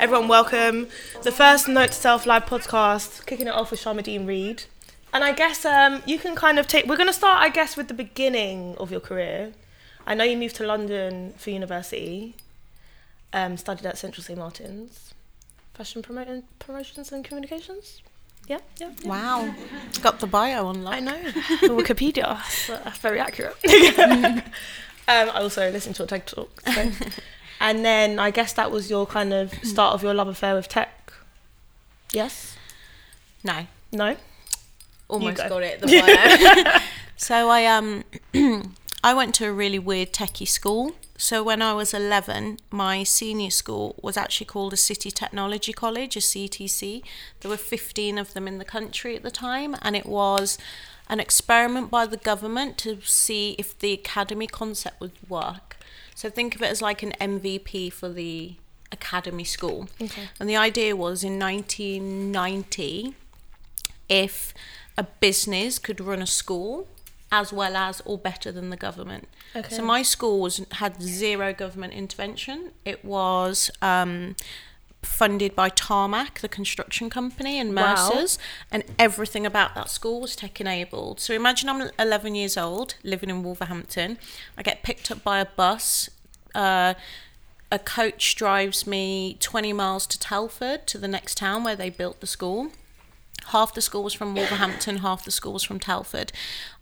Everyone, welcome. The first Note to Self Live podcast, kicking it off with Sharmadean Reid. And I guess um, you can kind of take. We're going to start, I guess, with the beginning of your career. I know you moved to London for university, um, studied at Central St Martin's, fashion promoting, promotions and communications. Yeah, yeah. yeah. Wow, got the bio online. I know. Wikipedia. That's, that's very accurate. um, I also listened to a TED talk. So. and then I guess that was your kind of start of your love affair with tech. Yes. No, No. almost go. got it. The so I um, I went to a really weird techie school. So when I was 11, my senior school was actually called a City Technology College, a CTC. There were 15 of them in the country at the time, and it was an experiment by the government to see if the academy concept would work. So think of it as like an MVP for the academy school. Okay. And the idea was in 1990, if a business could run a school as well as or better than the government. Okay. So my school was had zero government intervention. It was um, funded by Tarmac, the construction company, and Wow. Mercer's, and everything about that school was tech enabled. So imagine I'm 11 years old, living in Wolverhampton. I get picked up by a bus. Uh, a coach drives me 20 miles to Telford to the next town where they built the school. Half the school was from Wolverhampton, half the school was from Telford.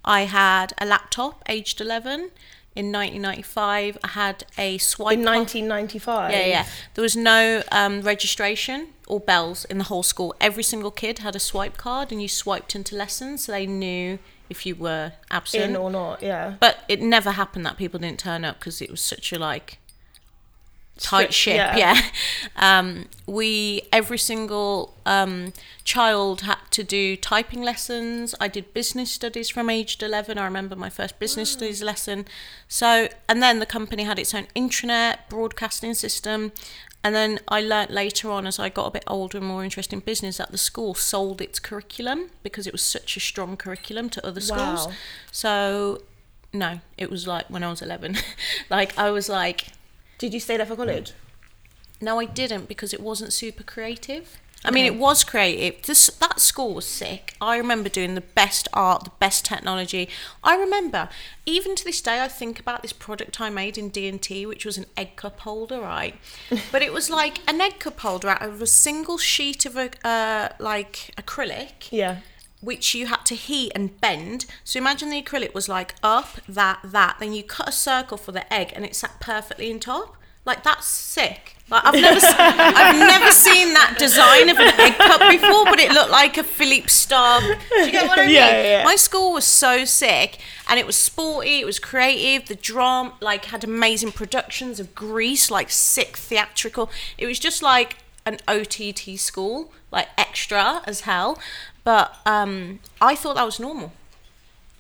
I had a laptop aged 11. In 1995, I had a swipe. In 1995. yeah, yeah. There was no um, registration or bells in the whole school. Every single kid had a swipe card, and you swiped into lessons, so they knew if you were absent. In or not, yeah. But it never happened that people didn't turn up because it was such a like tight ship. yeah. Yeah. Um, we every single um, child had to do typing lessons. I did business studies from aged eleven. I remember my first business studies lesson. So and then the company had its own intranet broadcasting system. And then I learnt later on, as I got a bit older and more interested in business, that the school sold its curriculum because it was such a strong curriculum to other schools. Wow. So, no, it was like when I was 11. like, I was like, Did you stay there for college? no, I didn't because it wasn't super creative. I mean, it was creative. This that school was sick. I remember doing the best art, the best technology. I remember, even to this day, I think about this product I made in D and T, which was an egg cup holder, right? but it was like an egg cup holder out of a single sheet of a uh, like acrylic Yeah. Which you had to heat and bend. So imagine the acrylic was like up, that, that. Then you cut a circle for the egg, and it sat perfectly in top. Like that's sick. Like I've never, se- I've never seen that design of an egg cup before, but it looked like a Philippe Starck. Do you get what I mean? Yeah, yeah, yeah. My school was so sick, and it was sporty. It was creative. The drum like had amazing productions of Grease, like sick theatrical. It was just like an OTT school, like extra as hell. But um, I thought that was normal.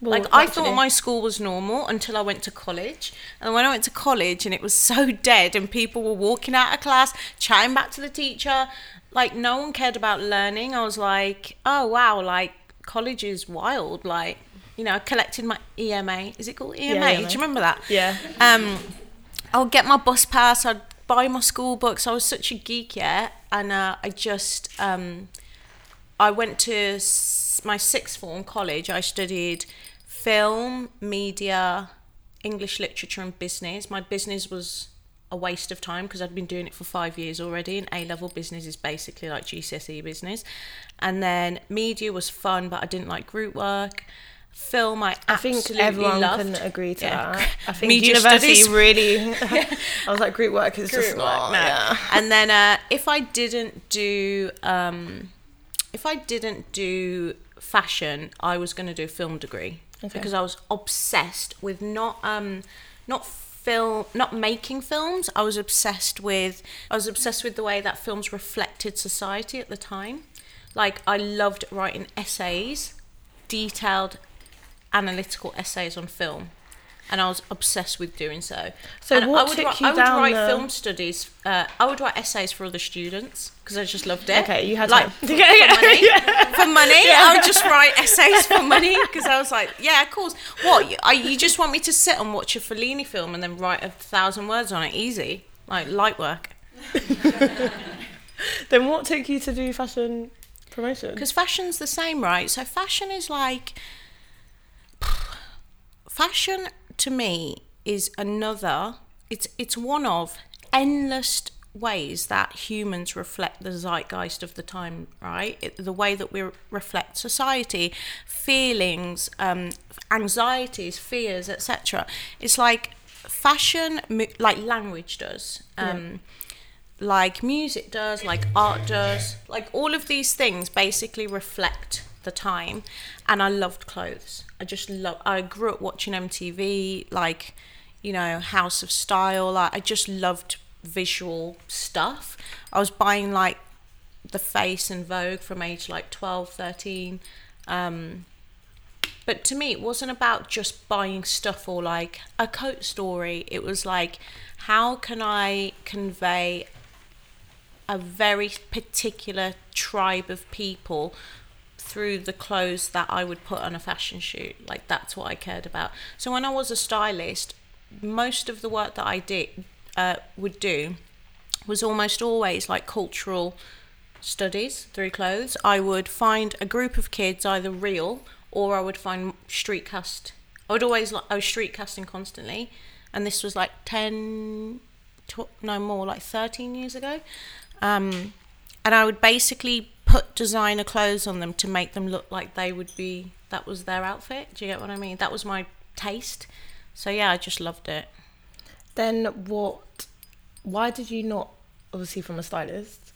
Well, like I thought my school was normal until I went to college. And when I went to college and it was so dead and people were walking out of class, chatting back to the teacher, like no one cared about learning. I was like, oh wow, like college is wild. Like, you know, I collected my EMA. Is it called EMA? EMA. Do you remember that? Yeah. Um, I'll get my bus pass. I'd buy my school books. I was such a geek, yeah. And uh, I just, um, I went to my sixth form college. I studied film, media, English literature, and business. My business was a waste of time because I'd been doing it for five years already. And A level business is basically like GCSE business. And then media was fun, but I didn't like group work. Film, I I think everyone loved. can agree to Yeah. that. I think Media university studies. really. I was like, group work is just not. work, no. Yeah. And then uh, if I didn't do um, if I didn't do fashion, I was going to do a film degree Okay. because I was obsessed with not um, not film not making films. I was obsessed with I was obsessed with the way that films reflected society at the time. Like I loved writing essays, detailed analytical essays on film. And I was obsessed with doing so. So and what I would, took write, you I would down write the- film studies. Uh, I would write essays for other students because I just loved it. Okay, you had like time. for, for money. For money, I would just write essays for money because I was like, yeah, of course. What you, I, you just want me to sit and watch a Fellini film and then write a thousand words on it? Easy, like light work. then what took you to do fashion promotion? Because fashion's the same, right? So fashion is like fashion to me is another it's it's one of endless ways that humans reflect the zeitgeist of the time right? It, the way that we reflect society feelings um, anxieties fears etc it's like fashion like language does um, yeah like music does, like art does, like all of these things basically reflect the time. And I loved clothes. I just love. I grew up watching MTV, like you know House of Style. Like I just loved visual stuff. I was buying like the Face and Vogue from age like 12, 13. Um, but to me, it wasn't about just buying stuff or like a coat story. It was like, how can I convey a very particular tribe of people through the clothes that I would put on a fashion shoot. Like that's what I cared about. So when I was a stylist, most of the work that I did uh, would do was almost always like cultural studies through clothes. I would find a group of kids, either real or I would find street cast. I would always like I was street casting constantly, and this was like ten, tw- no more, like thirteen years ago. Um, and I would basically put designer clothes on them to make them look like they would be that was their outfit. Do you get what I mean? That was my taste. So yeah, I just loved it. Then what why did you not obviously from a stylist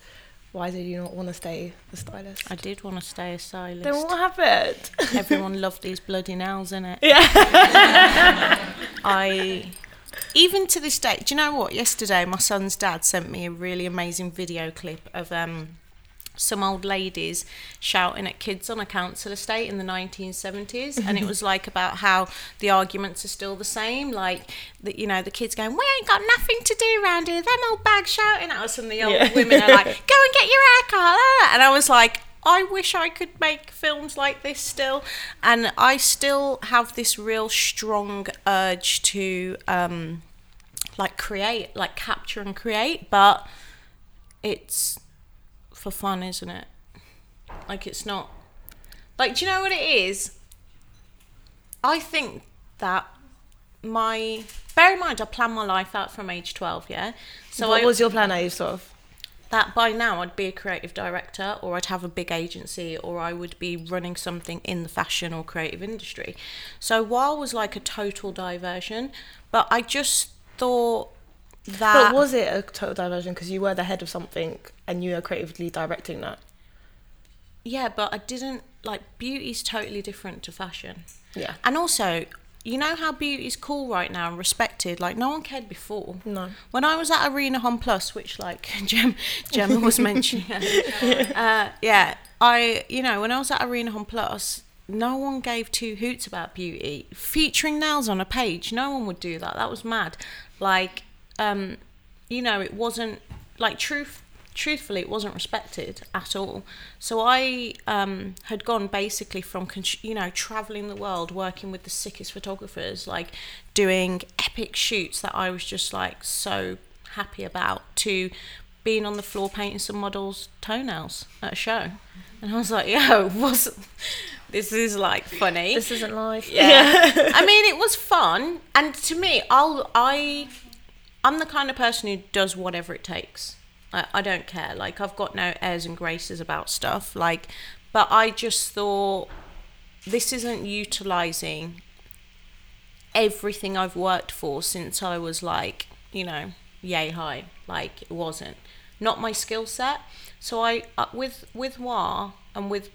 why did you not want to stay a stylist? I did want to stay a stylist. Then what happened? Everyone loved these bloody nails in it. Yeah. I even to this day, do you know what? Yesterday, my son's dad sent me a really amazing video clip of um, some old ladies shouting at kids on a council estate in the 1970s and it was like about how the arguments are still the same like that you know the kids going we ain't got nothing to do around here them old bags shouting at us and the old yeah. women are like go and get your haircut and I was like I wish I could make films like this still. And I still have this real strong urge to um, like create, like capture and create, but it's for fun, isn't it? Like it's not like do you know what it is? I think that my bear in mind I planned my life out from age twelve, yeah. So what I, was your plan at age twelve? that by now I'd be a creative director or I'd have a big agency or I would be running something in the fashion or creative industry. So while was like a total diversion, but I just thought that But was it a total diversion because you were the head of something and you were creatively directing that? Yeah, but I didn't like beauty's totally different to fashion. Yeah. And also you know how beauty's cool right now and respected. Like no one cared before. No. When I was at Arena Homme Plus, which like Gem, Gemma was mentioning, uh, yeah, I you know when I was at Arena Homme Plus, no one gave two hoots about beauty. Featuring nails on a page, no one would do that. That was mad. Like, um, you know, it wasn't like truth truthfully, it wasn't respected at all. So I um, had gone basically from, you know, traveling the world, working with the sickest photographers, like doing epic shoots that I was just like so happy about, to being on the floor painting some models' toenails at a show. And I was like, yo, what's this is like funny. This isn't life. Yeah. I mean, it was fun, and to me, I'll I, I'm the kind of person who does whatever it takes. I, I don't care. Like I've got no airs and graces about stuff. Like, but I just thought this isn't utilizing everything I've worked for since I was like, you know, yay high. Like it wasn't not my skill set. So I uh, with with WAH and with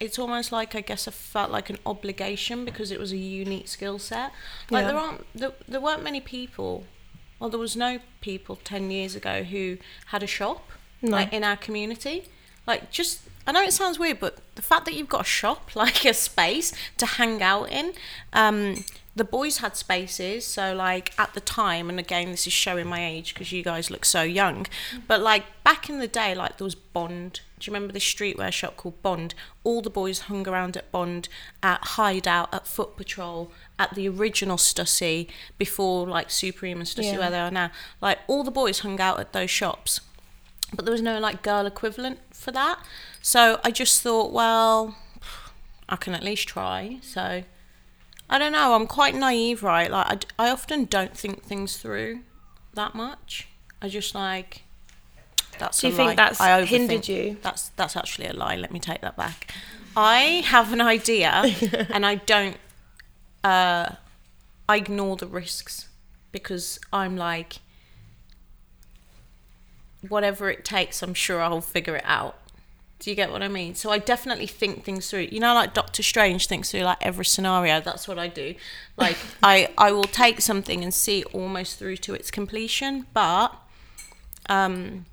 it's almost like I guess I felt like an obligation because it was a unique skill set. Like yeah. there aren't there, there weren't many people well, there was no people 10 years ago who had a shop no. like in our community. Like, just, I know it sounds weird, but the fact that you've got a shop, like a space to hang out in, um, the boys had spaces. So, like, at the time, and again, this is showing my age because you guys look so young, but like back in the day, like, there was Bond. Do you remember this streetwear shop called Bond? All the boys hung around at Bond, at Hideout, at Foot Patrol, at the original Stussy before like Supreme and Stussy yeah. where they are now. Like all the boys hung out at those shops. but there was no like girl equivalent for that. So I just thought, well, I can at least try. So I don't know. I'm quite naive, right? Like I, I often don't think things through that much. I just like that's. Do you think lie. that's I hindered you? That's that's actually a lie. Let me take that back. I have an idea, and I don't. Uh, I ignore the risks because I'm like, whatever it takes, I'm sure I'll figure it out. Do you get what I mean? So I definitely think things through. You know, like Doctor Strange thinks through like every scenario. That's what I do. Like I, I will take something and see it almost through to its completion, but, um,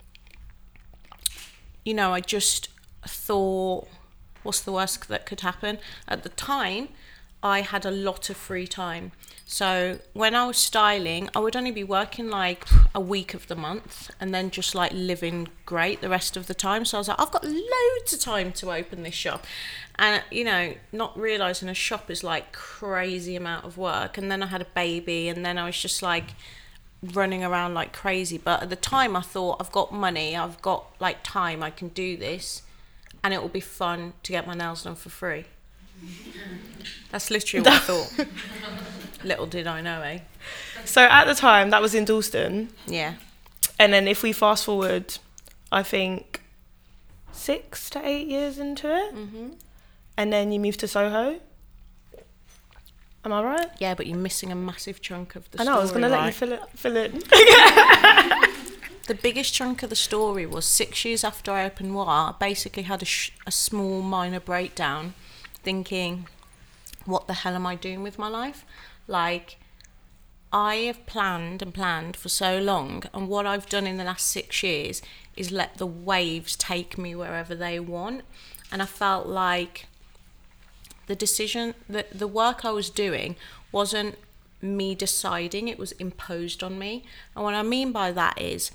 you know, I just thought, what's the worst that could happen? At the time, I had a lot of free time. So when I was styling, I would only be working like a week of the month and then just like living great the rest of the time. So I was like, I've got loads of time to open this shop. And, you know, not realizing a shop is like crazy amount of work. And then I had a baby and then I was just like, running around like crazy. But at the time, I thought I've got money, I've got like time, I can do this, and it will be fun to get my nails done for free. That's literally what I thought. Little did I know, eh? So at the time, that was in Dalston. Yeah. And then if we fast forward, I think six to eight years into it, Mm-hmm. and then you moved to Soho. Am I right? Yeah, but you're missing a massive chunk of the I story. know. I was gonna let you fill it. Fill it. The biggest chunk of the story was six years after I opened WAH. I basically had a, sh- a small minor breakdown, thinking, "What the hell am I doing with my life?" Like, I have planned and planned for so long, and what I've done in the last six years is let the waves take me wherever they want, and I felt like the decision that the work I was doing wasn't me deciding it was imposed on me and what i mean by that is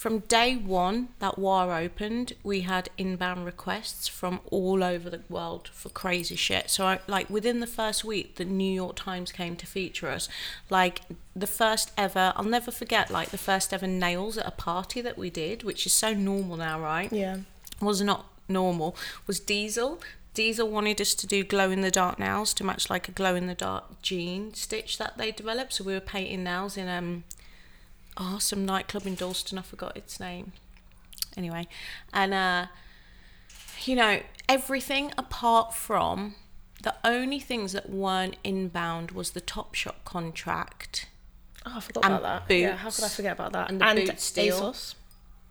from day one that WAH opened we had inbound requests from all over the world for crazy shit so I, like within the first week the new york times came to feature us like the first ever i'll never forget like the first ever nails at a party that we did which is so normal now right yeah. was not normal was Diesel. Diesel wanted us to do glow in the dark nails to match like a glow in the dark jean stitch that they developed. So we were painting nails in um oh some nightclub in Dalston, I forgot its name. Anyway, and uh you know, everything apart from the only things that weren't inbound was the Topshop contract. Oh, I forgot And about that. Yeah. How could I forget about that? And the boots deal. ASOS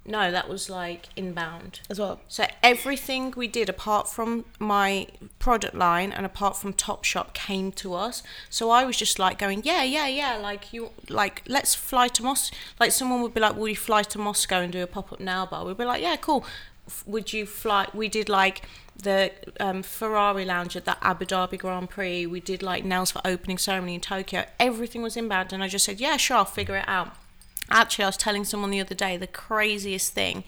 No, that was like inbound. as well. So everything we did apart from my product line and apart from Topshop came to us. So I was just like going, yeah, yeah, yeah, like you like let's fly to Moscow. Like someone would be like, "Will you fly to Moscow and do a pop-up nail bar?" We'd be like, "Yeah, cool." F- Would you fly? We did like the um, Ferrari lounge at the Abu Dhabi Grand Prix. We did like nails for opening ceremony in Tokyo. Everything was inbound, and I just said, "Yeah, sure, I'll figure it out." Actually, I was telling someone the other day the craziest thing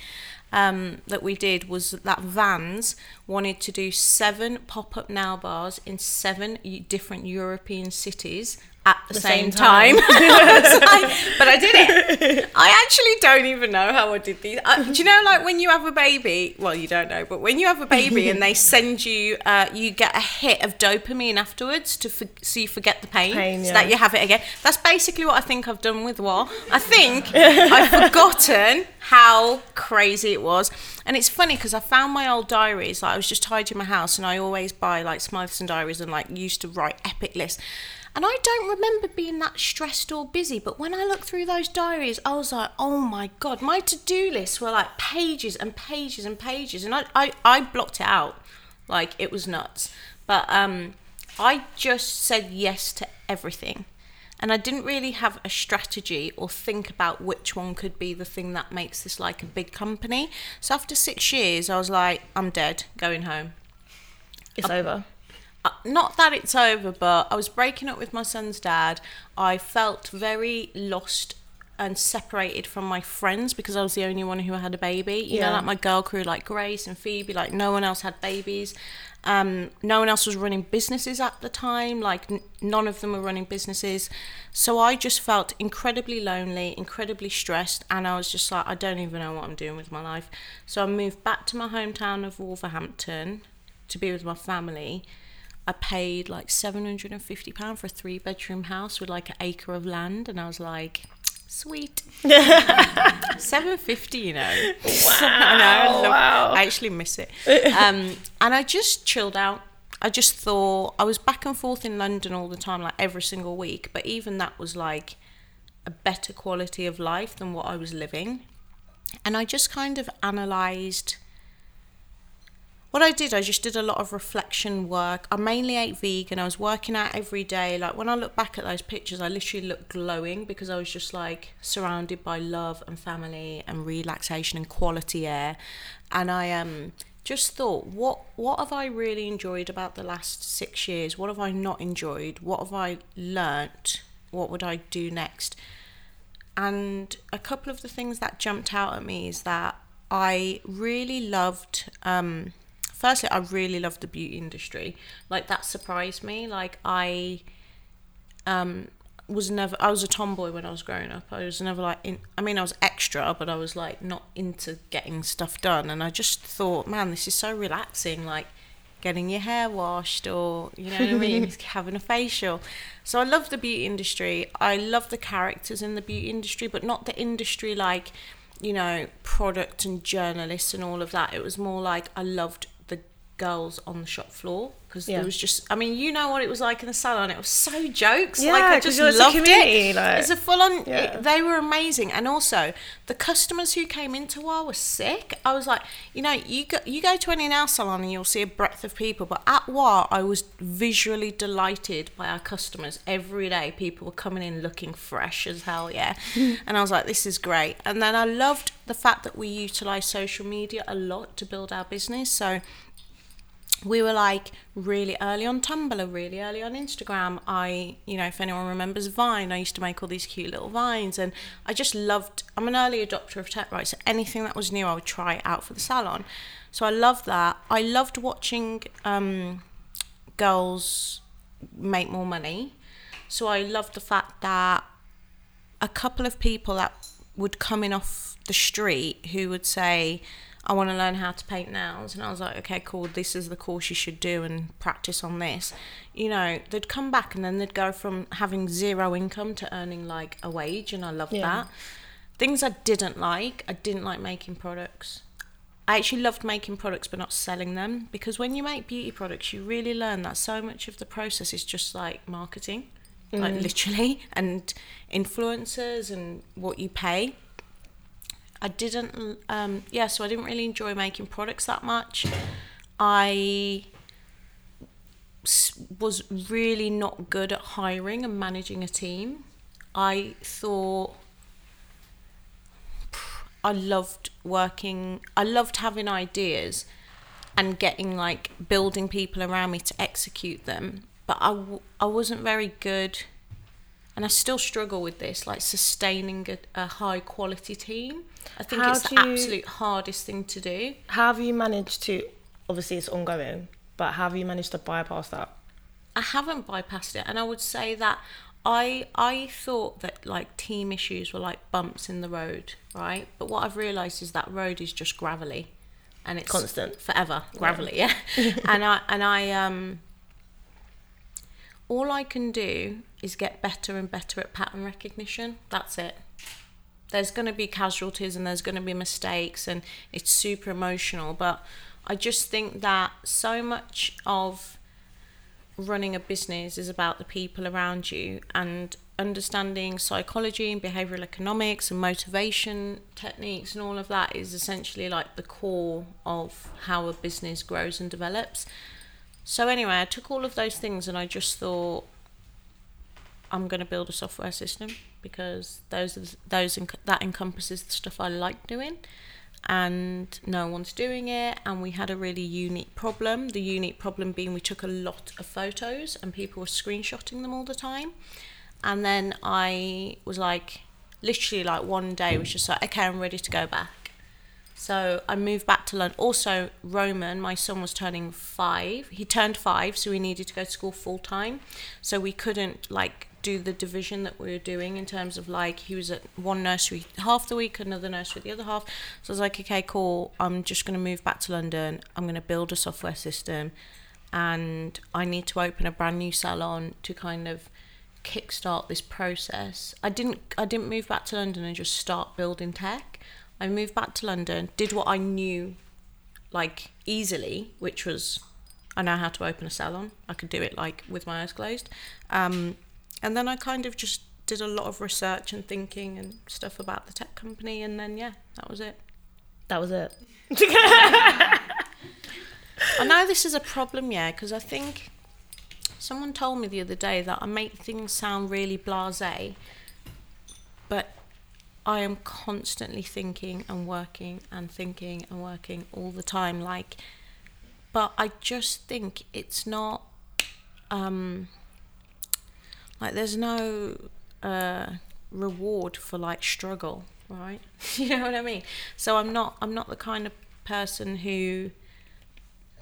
um, that we did was that Vans wanted to do seven pop up nail bars in seven different European cities at the, The same, same time. time. Like, but I did it. I actually don't even know how I did these. Uh, do you know, like when you have a baby? Well, you don't know, but when you have a baby and they send you, uh, you get a hit of dopamine afterwards to for, so you forget the pain, Pain, so yeah. that you have it again. That's basically what I think I've done with what I think I've forgotten how crazy it was. And it's funny because I found my old diaries. Like I was just tidying my house, and I always buy like Smythson diaries and like used to write epic lists. And I don't remember being that stressed or busy, but when I looked through those diaries, I was like, oh my God, my to do lists were like pages and pages and pages. And I, I, I blocked it out. Like it was nuts. But um, I just said yes to everything. And I didn't really have a strategy or think about which one could be the thing that makes this like a big company. So after six years, I was like, I'm dead, going home It's over. Uh, not that it's over, but I was breaking up with my son's dad. I felt very lost and separated from my friends because I was the only one who had a baby. You Yeah. know, like my girl crew, like Grace and Phoebe, like no one else had babies. Um, no one else was running businesses at the time. Like n- none of them were running businesses. So I just felt incredibly lonely, incredibly stressed, and I was just like, I don't even know what I'm doing with my life. So I moved back to my hometown of Wolverhampton to be with my family. I paid like seven hundred and fifty pound for a three bedroom house with like an acre of land, and I was like, sweet. Seven fifty, you know. I know. I, love, wow. I actually miss it. Um, and I just chilled out. I just thought I was back and forth in London all the time, like every single week. But even that was like a better quality of life than what I was living. And I just kind of analysed what I did, I just did a lot of reflection work. I mainly ate vegan. I was working out every day. Like when I look back at those pictures, I literally look glowing because I was just like surrounded by love and family and relaxation and quality air. And I um just thought, what what have I really enjoyed about the last six years? What have I not enjoyed? What have I learnt? What would I do next? and a couple of the things that jumped out at me is that I really loved um firstly I really love the beauty industry. Like that surprised me. Like I um was never I was a tomboy when I was growing up. I was never like in I mean I was extra but I was like not into getting stuff done. And I just thought man this is so relaxing like getting your hair washed or you know what I mean? Having a facial. So I love the beauty industry. I love the characters in the beauty industry but not the industry like you know product and journalists and all of that. It was more like I loved girls on the shop floor because Yeah. there was just I mean you know what it was like in the salon it was so jokes Yeah, like I just you're- it's a loved community, it like- it's a full on Yeah. they were amazing. And also the customers who came into WAH were sick. I was like you know you go you go to any nail salon and you'll see a breadth of people but at WAH I was visually delighted by our customers every day. People were coming in looking fresh as hell yeah. And I was like this is great. And then I loved the fact that we utilize social media a lot to build our business. So we were like really early on Tumblr, really early on Instagram. I, you know, if anyone remembers Vine, I used to make all these cute little vines, and I just loved. I'm an early adopter of tech, right? So anything that was new, I would try it out for the salon. So I loved that. I loved watching um, girls make more money. So I loved the fact that a couple of people that would come in off the street who would say, I want to learn how to paint nails. And I was like, okay, cool, this is the course you should do and practice on this. You know, they'd come back and then they'd go from having zero income to earning like a wage. And I loved Yeah. that. Things I didn't like, I didn't like making products. I actually loved making products but not selling them because when you make beauty products, you really learn that so much of the process is just like marketing, like mm. literally, and influencers and what you pay. I didn't, um, yeah, so I didn't really enjoy making products that much. I was really not good at hiring and managing a team. I thought I loved working, I loved having ideas and getting like building people around me to execute them. But I, wasn't very good, and I still struggle with this, like sustaining a, a high quality team. I think How it's the you- absolute hardest thing to do. How have you managed to? Obviously, it's ongoing, but how have you managed to bypass that? I haven't bypassed it, and I would say that I I thought that like team issues were like bumps in the road, right? But what I've realised is that road is just gravelly, and it's Constant. forever gravelly, yeah. and I and I um. All I can do is get better and better at pattern recognition. That's it. There's going to be casualties and there's going to be mistakes, and it's super emotional. But I just think that so much of running a business is about the people around you and understanding psychology and behavioral economics and motivation techniques and all of that is essentially like the core of how a business grows and develops. So anyway, I took all of those things and I just thought I'm going to build a software system because those those that encompasses the stuff I like doing and no one's doing it and we had a really unique problem the unique problem being we took a lot of photos and people were screenshotting them all the time and then I was like literally like one day was just like, okay, I'm ready to go back. So I moved back to London. Also, Roman, my son was turning five. He turned five, so we needed to go to school full time. So we couldn't like do the division that we were doing in terms of like he was at one nursery half the week, another nursery the other half. So I was like, okay, cool. I'm just gonna move back to London. I'm gonna build a software system, and I need to open a brand new salon to kind of kickstart this process. I didn't I didn't move back to London and just start building tech. I moved back to London, did what I knew like easily, which was I know how to open a salon. I could do it like with my eyes closed. Um, and then I kind of just did a lot of research and thinking and stuff about the tech company and then yeah, that was it. That was it. I know this is a problem, yeah, because I think someone told me the other day that I make things sound really blasé, but I am constantly thinking and working and thinking and working all the time. Like, but I just think it's not, um, like, there's no uh, reward for like struggle, right? you know what I mean? So I'm not, I'm not the kind of person who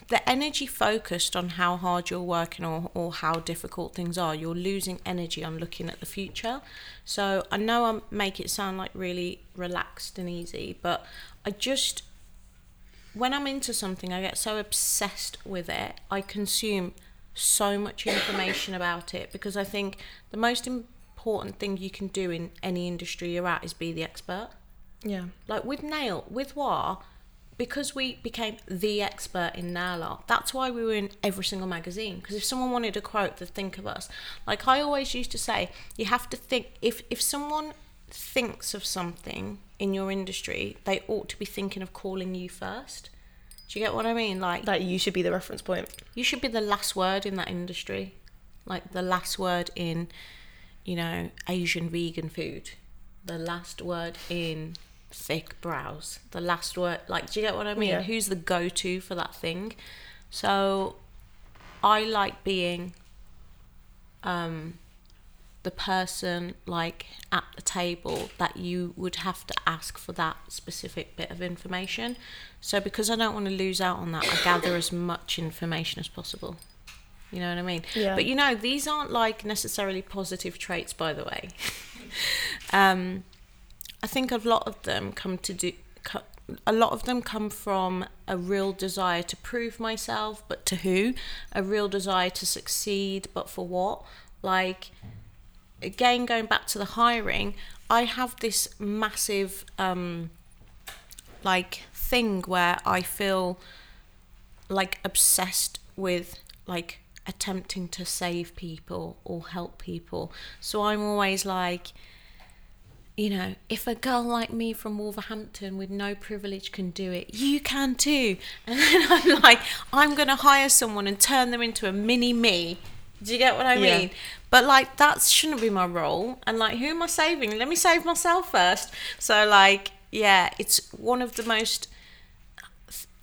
the energy focused on how hard you're working or, or how difficult things are, you're losing energy on looking at the future. So I know I make it sound like really relaxed and easy, but I just, when I'm into something, I get so obsessed with it. I consume so much information about it because I think the most important thing you can do in any industry you're at is be the expert. Yeah. Like with nail, with what? because we became the expert in nail art, that's why we were in every single magazine. Because if someone wanted a quote to think of us, like I always used to say, you have to think if if someone thinks of something in your industry, they ought to be thinking of calling you first. Do you get what I mean? Like That you should be the reference point. you should be the last word in that industry, like the last word in, you know, Asian vegan food, the last word in thick brows. The last word, like, do you get what I mean? Yeah. Who's the go to for that thing? So I like being um, the person, like, at the table that you would have to ask for that specific bit of information. So because I don't want to lose out on that, I gather as much information as possible. You know what I mean? Yeah. But you know, these aren't like necessarily positive traits, by the way. um, I think a lot of them come to do. A lot of them come from a real desire to prove myself, but to who? A real desire to succeed, but for what? Like, again, going back to the hiring, I have this massive, um, like, thing where I feel like obsessed with like attempting to save people or help people. So I'm always like, you know, if a girl like me from Wolverhampton with no privilege can do it, you can too. And then I'm like, I'm going to hire someone and turn them into a mini me. Do you get what I Yeah. mean? But like, that shouldn't be my role. And like, who am I saving? Let me save myself first. So, like, yeah, it's one of the most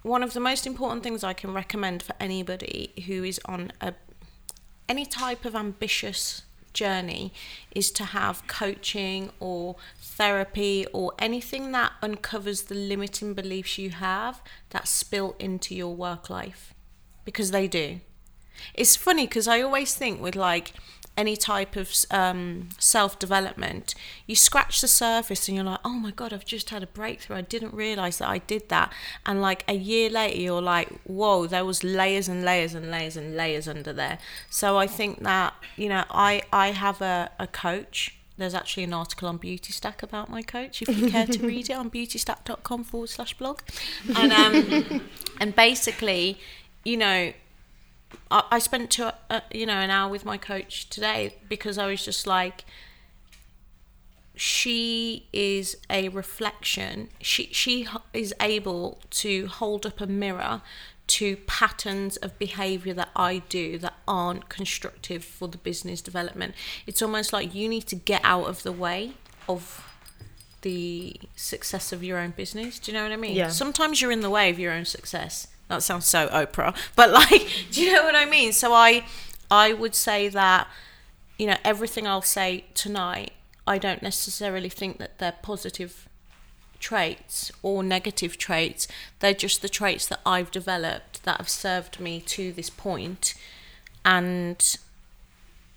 one of the most important things I can recommend for anybody who is on a any type of ambitious journey is to have coaching or therapy or anything that uncovers the limiting beliefs you have that spill into your work life because they do. It's funny because I always think with like any type of um, self development, you scratch the surface and you're like, oh my God, I've just had a breakthrough. I didn't realize that I did that. And like a year later, you're like, whoa, there was layers and layers and layers and layers under there. So I think that, you know, I, I have a, a coach. There's actually an article on Beauty Stack about my coach if you care to read it on beautystack.com forward slash blog. And, um, and basically, you know, I, I spent two, uh, you know an hour with my coach today because I was just like she is a reflection she she is able to hold up a mirror to patterns of behavior that I do that aren't constructive for the business development it's almost like you need to get out of the way of the success of your own business. Do you know what I mean? Yeah. Sometimes you're in the way of your own success. That sounds so Oprah, but like, do you know what I mean? So I, I would say that, you know, everything I'll say tonight, I don't necessarily think that they're positive traits or negative traits. They're just the traits that I've developed that have served me to this. And,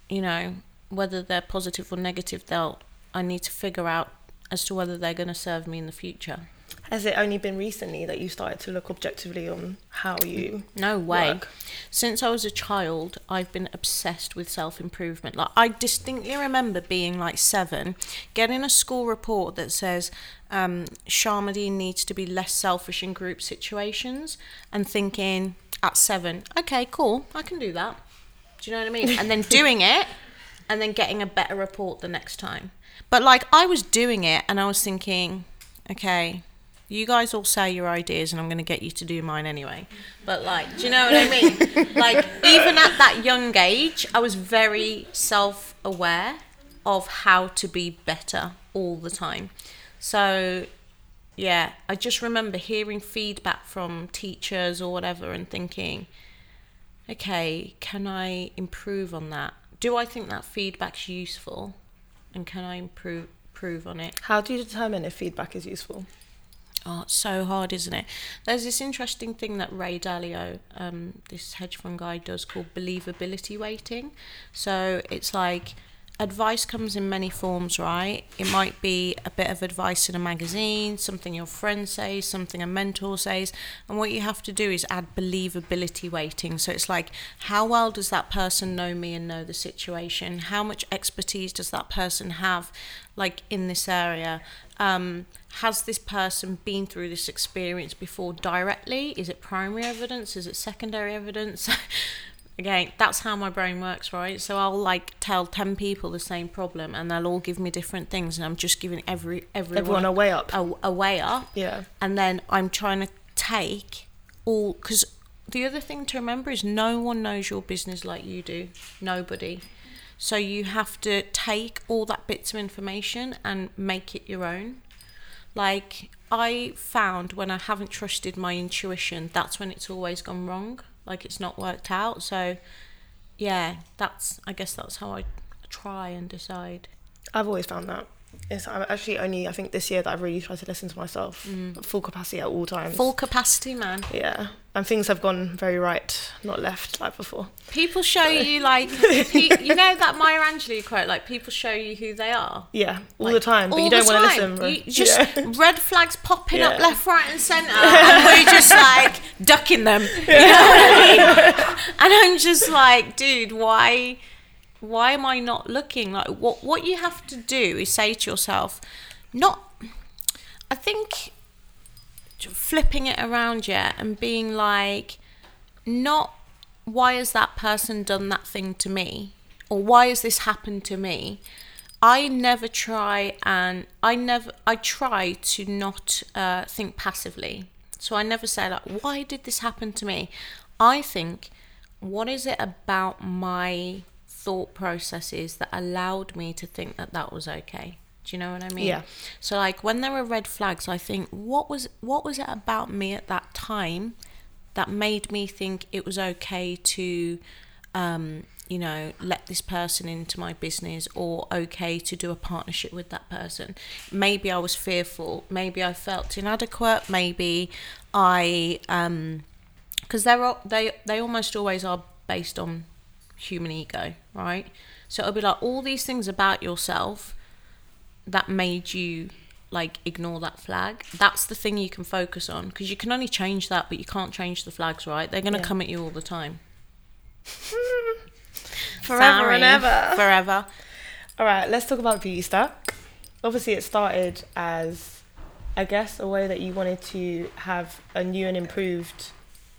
you know, whether they're positive or negative, they'll, I need to figure out as to whether they're going to serve me in the future. Has it only been recently that you started to look objectively on how you No way. work? Since I was a child, I've been obsessed with self improvement. Like I distinctly remember being like seven, getting a school report that says um, Sharmadean needs to be less selfish in group situations, and thinking at seven, okay, cool, I can do that. Do you know what I mean? And then doing it, and then getting a better report the next time. But like I was doing it, and I was thinking, okay, you guys all say your ideas and I'm going to get you to do mine anyway. But like, do you know what I mean? like even at that young age, I was very self-aware of how to be better all the time. So yeah, I just remember hearing feedback from teachers or whatever and thinking, okay, can I improve on that? Do I think that feedback's useful? And can I improve improve on it? How do you determine if feedback is useful? Oh, it's so hard, isn't it? There's this interesting thing that Ray Dalio, um, this hedge fund guy, does called believability weighting. So it's like advice comes in many forms, right? It might be a bit of advice in a magazine, something your friend says, something a mentor says, and what you have to do is add believability weighting. So it's like, how well does that person know me and know the situation? How much expertise does that person have, like in this area? Um, has this person been through this experience before directly? Is it primary evidence? Is it secondary evidence? Again, that's how my brain works, right? So I'll like tell ten people the same problem, and they'll all give me different things, and I'm just giving every everyone, Everyone a way up. a, a way up, Yeah. and then I'm trying to take all because the other thing to remember is no one knows your business like you do. Nobody. So you have to take all that bits of information and make it your own. Like I found when I haven't trusted my intuition, that's when it's always gone wrong. Like it's not worked out. So yeah, that's I guess that's how I try and decide. I've always found that. It's I'm actually only I think this year that I've really tried to listen to myself mm. at full capacity at all times. Full capacity, man. Yeah, and things have gone very right, not left like before. People show you like pe- you know that Maya Angelou quote, like people show you who they are. Yeah, all Like, the time, but you don't want to listen. You just Yeah. red flags popping up left, right, and centre, and we're just like ducking them. You know what I mean? And I'm just like, dude, why? Why am I not looking? Like, what? What you have to do is say to yourself, not. I think flipping it around, yeah, and being like, not why has that person done that thing to me or why has this happened to me i never try and i never i try to not uh, think passively so i never say like why did this happen to me i think what is it about my thought processes that allowed me to think that that was okay. Do you know what i mean? Yeah. so like when there were red flags i think what was what was it about me at that time that made me think it was okay to um, you know let this person into my business or okay to do a partnership with that person? Maybe i was fearful. Maybe i felt inadequate. Maybe i um because they're they they almost always are based on human ego right so it'll be like all these things about yourself that made you like ignore that flag that's the thing you can focus on because you can only change that but you can't change the flags right they're going to Yeah. come at you all the time Forever Sorry. and ever. forever All right, let's talk about Beauty Stack. Obviously, it started as, I guess, a way that you wanted to have a new and improved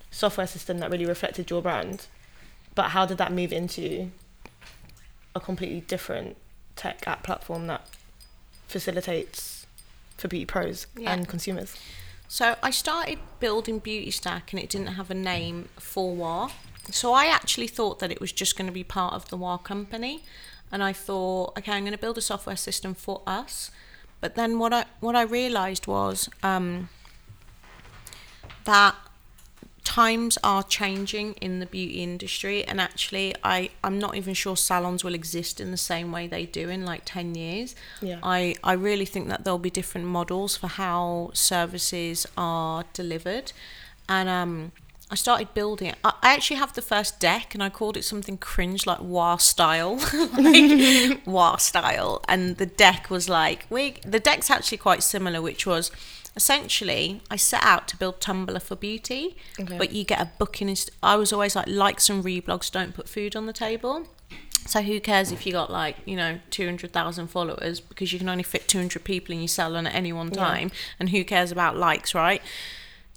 software system that really reflected your brand. But how did that move into a completely different tech app platform that facilitates for beauty pros Yeah. and consumers? So I started building Beauty Stack and it didn't have a name for WAH. So I actually thought that it was just going to be part of the WAH company. And I thought, okay, I'm going to build a software system for us. But then what I what I realized was um, that times are changing in the beauty industry and actually I I'm not even sure salons will exist in the same way they do in like 10 years. Yeah. I I really think that there'll be different models for how services are delivered and um I started building it. I actually have the first deck, and I called it something cringe like WAH style, like WAH style. And the deck was like we. The deck's actually quite similar, which was essentially I set out to build Tumblr for beauty, Okay. but you get a booking. Inst- I was always like likes and reblogs don't put food on the table. So who cares if you got like you know two hundred thousand followers because you can only fit two hundred people in your salon at any one Yeah. time, and who cares about likes, right?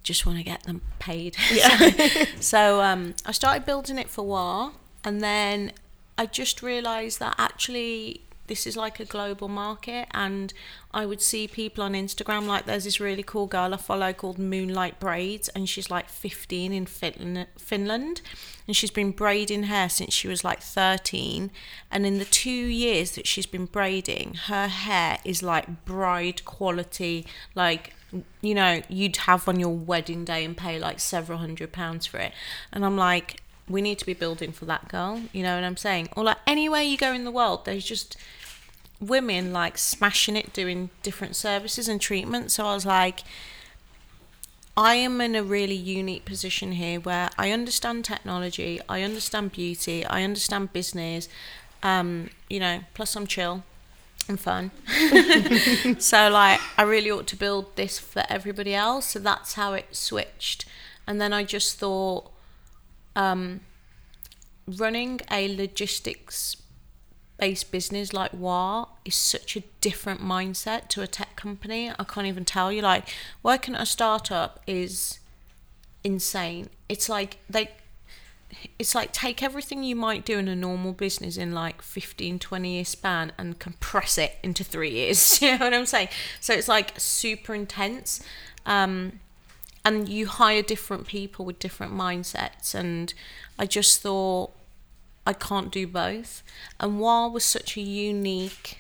Just want to get them paid. Yeah. So um, I started building it for WAH, and then I just realised that actually this is like a global market, and I would see people on Instagram like there's this really cool girl I follow called Moonlight Braids, and she's like 15 in Fin- Finland, and she's been braiding hair since she was like 13, and in the two years that she's been braiding, her hair is like bride quality, like you know, you'd have on your wedding day and pay like several hundred pounds for it. And I'm like, we need to be building for that girl, you know what I'm saying? Or like anywhere you go in the world, there's just women like smashing it doing different services and treatments. So I was like, I am in a really unique position here where I understand technology, I understand beauty, I understand business, um, you know, plus I'm chill and fun. so like I really ought to build this for everybody else. So that's how it switched. And then I just thought um running a logistics based business like WAH is such a different mindset to a tech company. I can't even tell you. Like working at a startup is insane. It's like they it's like take everything you might do in a normal business in like 15 20 year span and compress it into three years you know what i'm saying so it's like super intense um, and you hire different people with different mindsets and i just thought i can't do both. And WAH was such a unique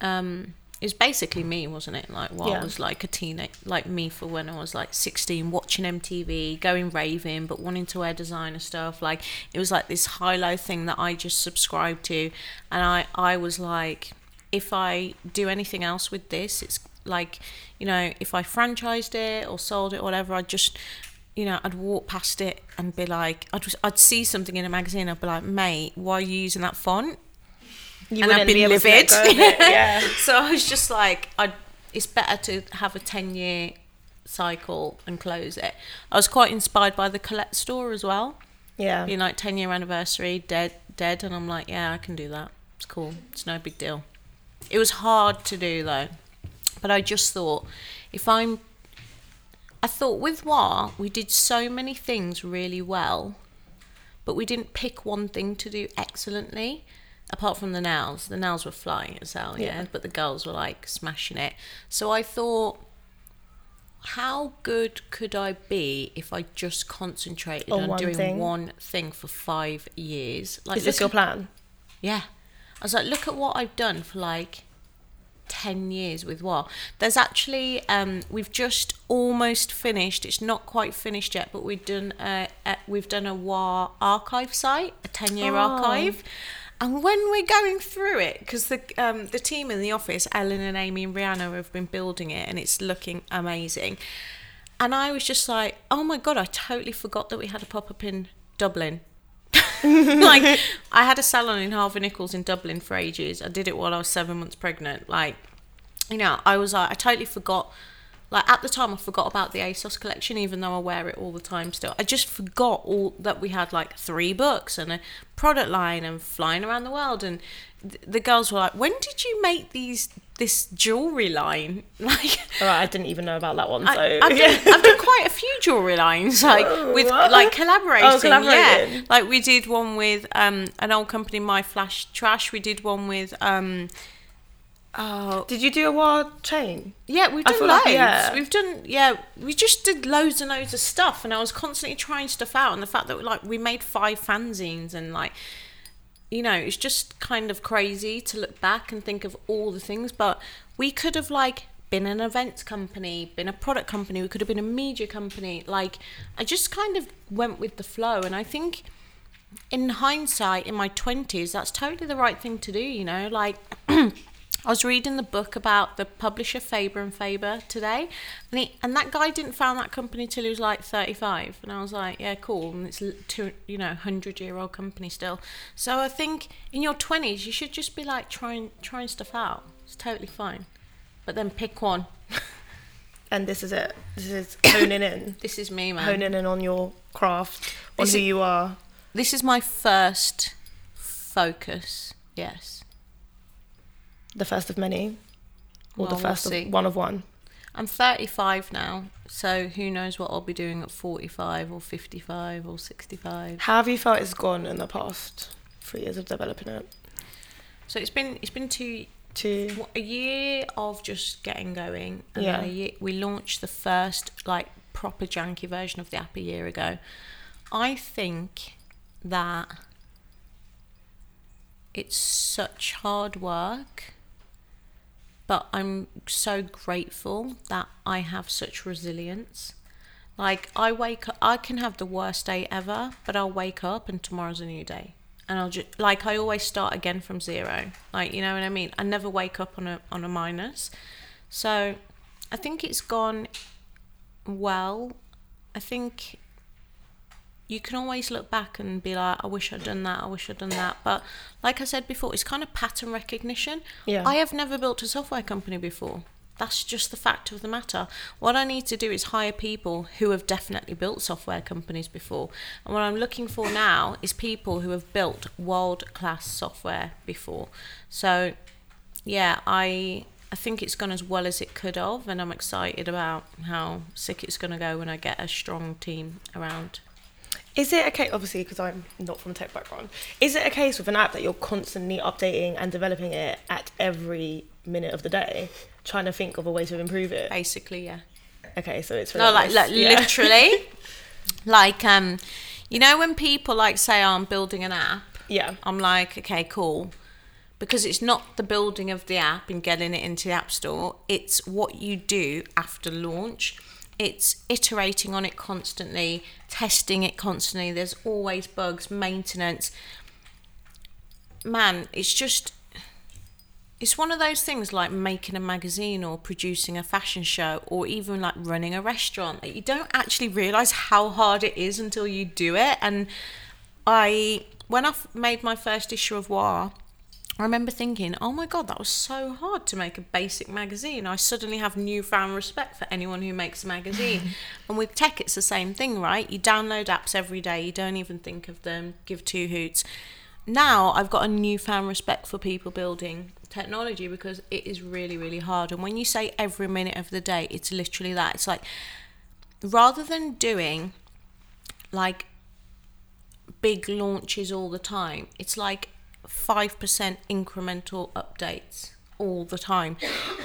um it was basically me wasn't it? Like WAH Yeah. Was like a teenage like me for when i was like 16 watching mtv going raving but wanting to wear designer stuff. Like it was like this high low thing that i just subscribed to. And i i was like if i do anything else with this it's like you know if i franchised it or sold it or whatever i'd just you know, I'd walk past it and be like, I'd, just, I'd see something in a magazine, I'd be like, mate, why are you using that font? You And been be able livid. it, Yeah. So I was just like, I'd, it's better to have a 10 year cycle and close it. I was quite inspired by the Colette store as well. Yeah. Being like 10 year anniversary, dead, dead. And I'm like, yeah, I can do that. It's cool. It's no big deal. It was hard to do though. But I just thought, if I'm, I thought with WAH, we did so many things really well, but we didn't pick one thing to do excellently. Apart from the nails, the nails were flying as hell, yeah. Yeah. But the girls were like smashing it. So I thought, how good could I be if I just concentrated On on, one doing thing? one thing for five years? Like, Is this your plan? yeah. I was like, look at what I've done for like 10 years with what? There's actually, um, we've just almost finished. It's not quite finished yet, but we've done a, a, we've done a WAH archive site, a 10 year Oh. archive. And when we're going through it, because the um, the team in the office, Ellen and Amy and Rihanna, have been building it, and it's looking amazing. And I was just like, oh my god, I totally forgot that we had a pop up in Dublin. like I had a salon in Harvey Nichols in Dublin for ages. I did it while I was seven months pregnant. Like, you know, I was like, I totally forgot. Like at the time, I forgot about the ASOS collection, even though I wear it all the time. Still, I just forgot all that we had like three books and a product line and flying around the world. And th- the girls were like, "When did you make these this jewelry line?" Like, I didn't even know about that one. So I, I've, yeah. done, done quite a few jewelry lines, like with what? like collaborating. Oh, collaborating. Yeah, like we did one with um an old company, My Flash Trash. We did one with um. Oh Did you do a wild chain? yeah, we've done loads. like- yeah. We've done yeah, we just did loads and loads of stuff, and I was constantly trying stuff out. And the fact that like we made five fanzines and like you know, it's just kind of crazy to look back and think of all the things, but we could have like been an events company, been a product company, we could have been a media company. Like, I just kind of went with the flow. And I think in hindsight, in my 20s, that's totally the right thing to do, you know? Like, I was reading the book about the publisher Faber and Faber today, and he, and that guy didn't found that company till he was like 35, and I was like, yeah, cool, and it's two, you know, hundred year old company still. So I think in your 20s you should just be like trying trying stuff out. It's totally fine, but then pick one. And this is it. This is honing in, This is me, man. honing in on your craft, on This who is- you are. This is my first focus. Yes. The first of many, or Well, the we'll first of one of one. I'm 35 now, so who knows what I'll be doing at 45 or 55 or 65. How have you felt it's gone in the past three years of developing it? So it's been it's been two what, a year of just getting going, and Yeah. a year, we launched the first like proper janky version of the app a year ago. I think that it's such hard work, but I'm so grateful that I have such resilience. Like I wake up, I can have the worst day ever, but I'll wake up and tomorrow's a new day, and I'll just like I always start again from zero. Like you know what I mean. I never wake up on a on a minus, so I think it's gone well. I think you can always look back and be like, I wish I'd done that, I wish I'd done that. But like I said before, it's kind of pattern recognition. Yeah. I have never built a software company before. That's just the fact of the matter. What I need to do is hire people who have definitely built software companies before. And what I'm looking for now is people who have built world class software before. So yeah, I I think it's gone as well as it could have, and I'm excited about how sick it's going to go when I get a strong team around. Is it okay? Obviously, because I'm not from tech background. Is it a case with an app that you're constantly updating and developing it at every minute of the day, trying to think of a way to improve it? Basically, yeah. Okay, so it's No, like, like. Yeah. literally, like um, you know when people like say, oh, "I'm building an app," Yeah, I'm like, okay, cool. Because it's not the building of the app and getting it into the App Store, it's what you do after launch. It's iterating on it constantly, testing it constantly. There's always bugs, maintenance. Man, it's just. It's one of those things like making a magazine or producing a fashion show or even like running a restaurant that you don't actually realize how hard it is until you do it. And I, when i made my first issue of WAH, I remember thinking, oh my god, that was so hard to make a basic magazine. I suddenly have newfound respect for anyone who makes a magazine. and with tech, it's the same thing, right? You download apps every day, you don't even think of them, give two hoots. Now I've got a newfound respect for people building technology because it is really, really hard. And when you say every minute of the day, it's literally that. It's like rather than doing like big launches all the time. It's like 5% incremental updates all the time.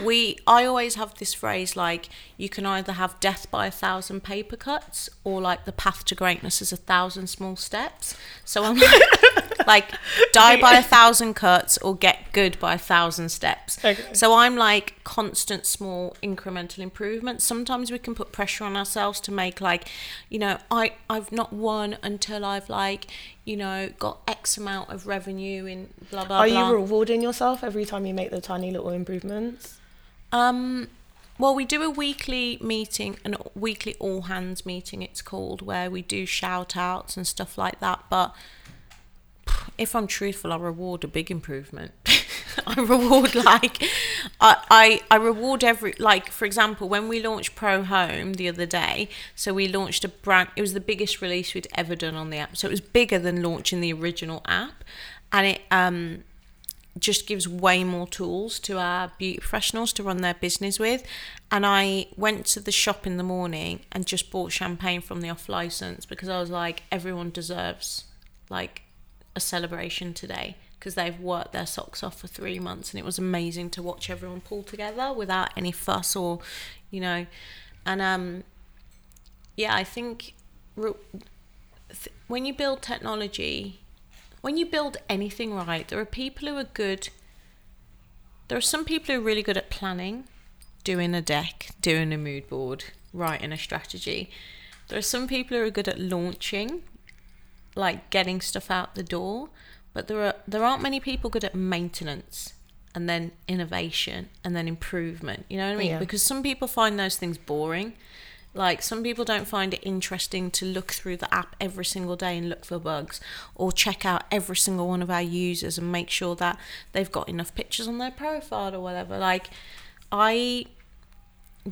We I always have this phrase like you can either have death by a thousand paper cuts or like the path to greatness is a thousand small steps. So I'm like, like die by a thousand cuts or get good by a thousand steps. Okay. So I'm like constant small incremental improvements. Sometimes we can put pressure on ourselves to make like, you know, I I've not won until I've like, you know, got X amount of revenue in blah blah blah. Are blah. you rewarding yourself every time you make the tiny little improvements? Um, well, we do a weekly meeting, a weekly all hands meeting, it's called, where we do shout outs and stuff like that. But if I'm truthful, I reward a big improvement. I reward like I, I I reward every like for example when we launched Pro Home the other day so we launched a brand it was the biggest release we'd ever done on the app so it was bigger than launching the original app and it um just gives way more tools to our beauty professionals to run their business with. And I went to the shop in the morning and just bought champagne from the off license because I was like, everyone deserves like a celebration today because they've worked their socks off for three months and it was amazing to watch everyone pull together without any fuss or, you know, and um, yeah, I think re- th- when you build technology, when you build anything right, there are people who are good. There are some people who are really good at planning, doing a deck, doing a mood board, writing a strategy. There are some people who are good at launching, like getting stuff out the door, but there are there aren't many people good at maintenance and then innovation and then improvement. You know what I mean? Yeah. Because some people find those things boring. Like some people don't find it interesting to look through the app every single day and look for bugs or check out every single one of our users and make sure that they've got enough pictures on their profile or whatever. Like I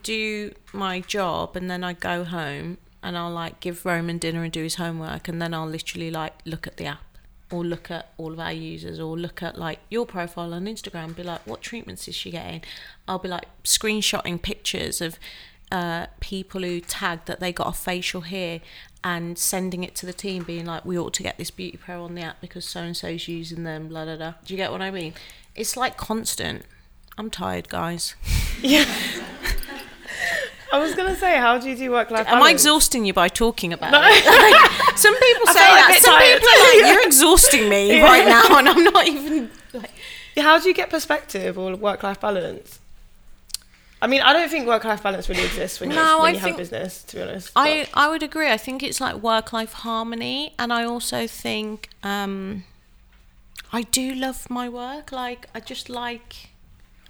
do my job and then I go home and I'll like give Roman dinner and do his homework and then I'll literally like look at the app or look at all of our users or look at like your profile on Instagram and be like what treatments is she getting? I'll be like screenshotting pictures of uh, people who tagged that they got a facial here and sending it to the team being like we ought to get this beauty pro on the app because so and so's using them blah blah blah. Do you get what I mean? It's like constant. I'm tired guys I was gonna say, how do you do work life? Am I exhausting you by talking about it? Like, some people say that. Some tired. people are like, "You're exhausting me right now," and I'm not even. Like, How do you get perspective or work life balance? I mean, I don't think work life balance really exists when, No, you when you have business. To be honest, I I would agree. I think it's like work life harmony, and I also think um, I do love my work. Like I just like.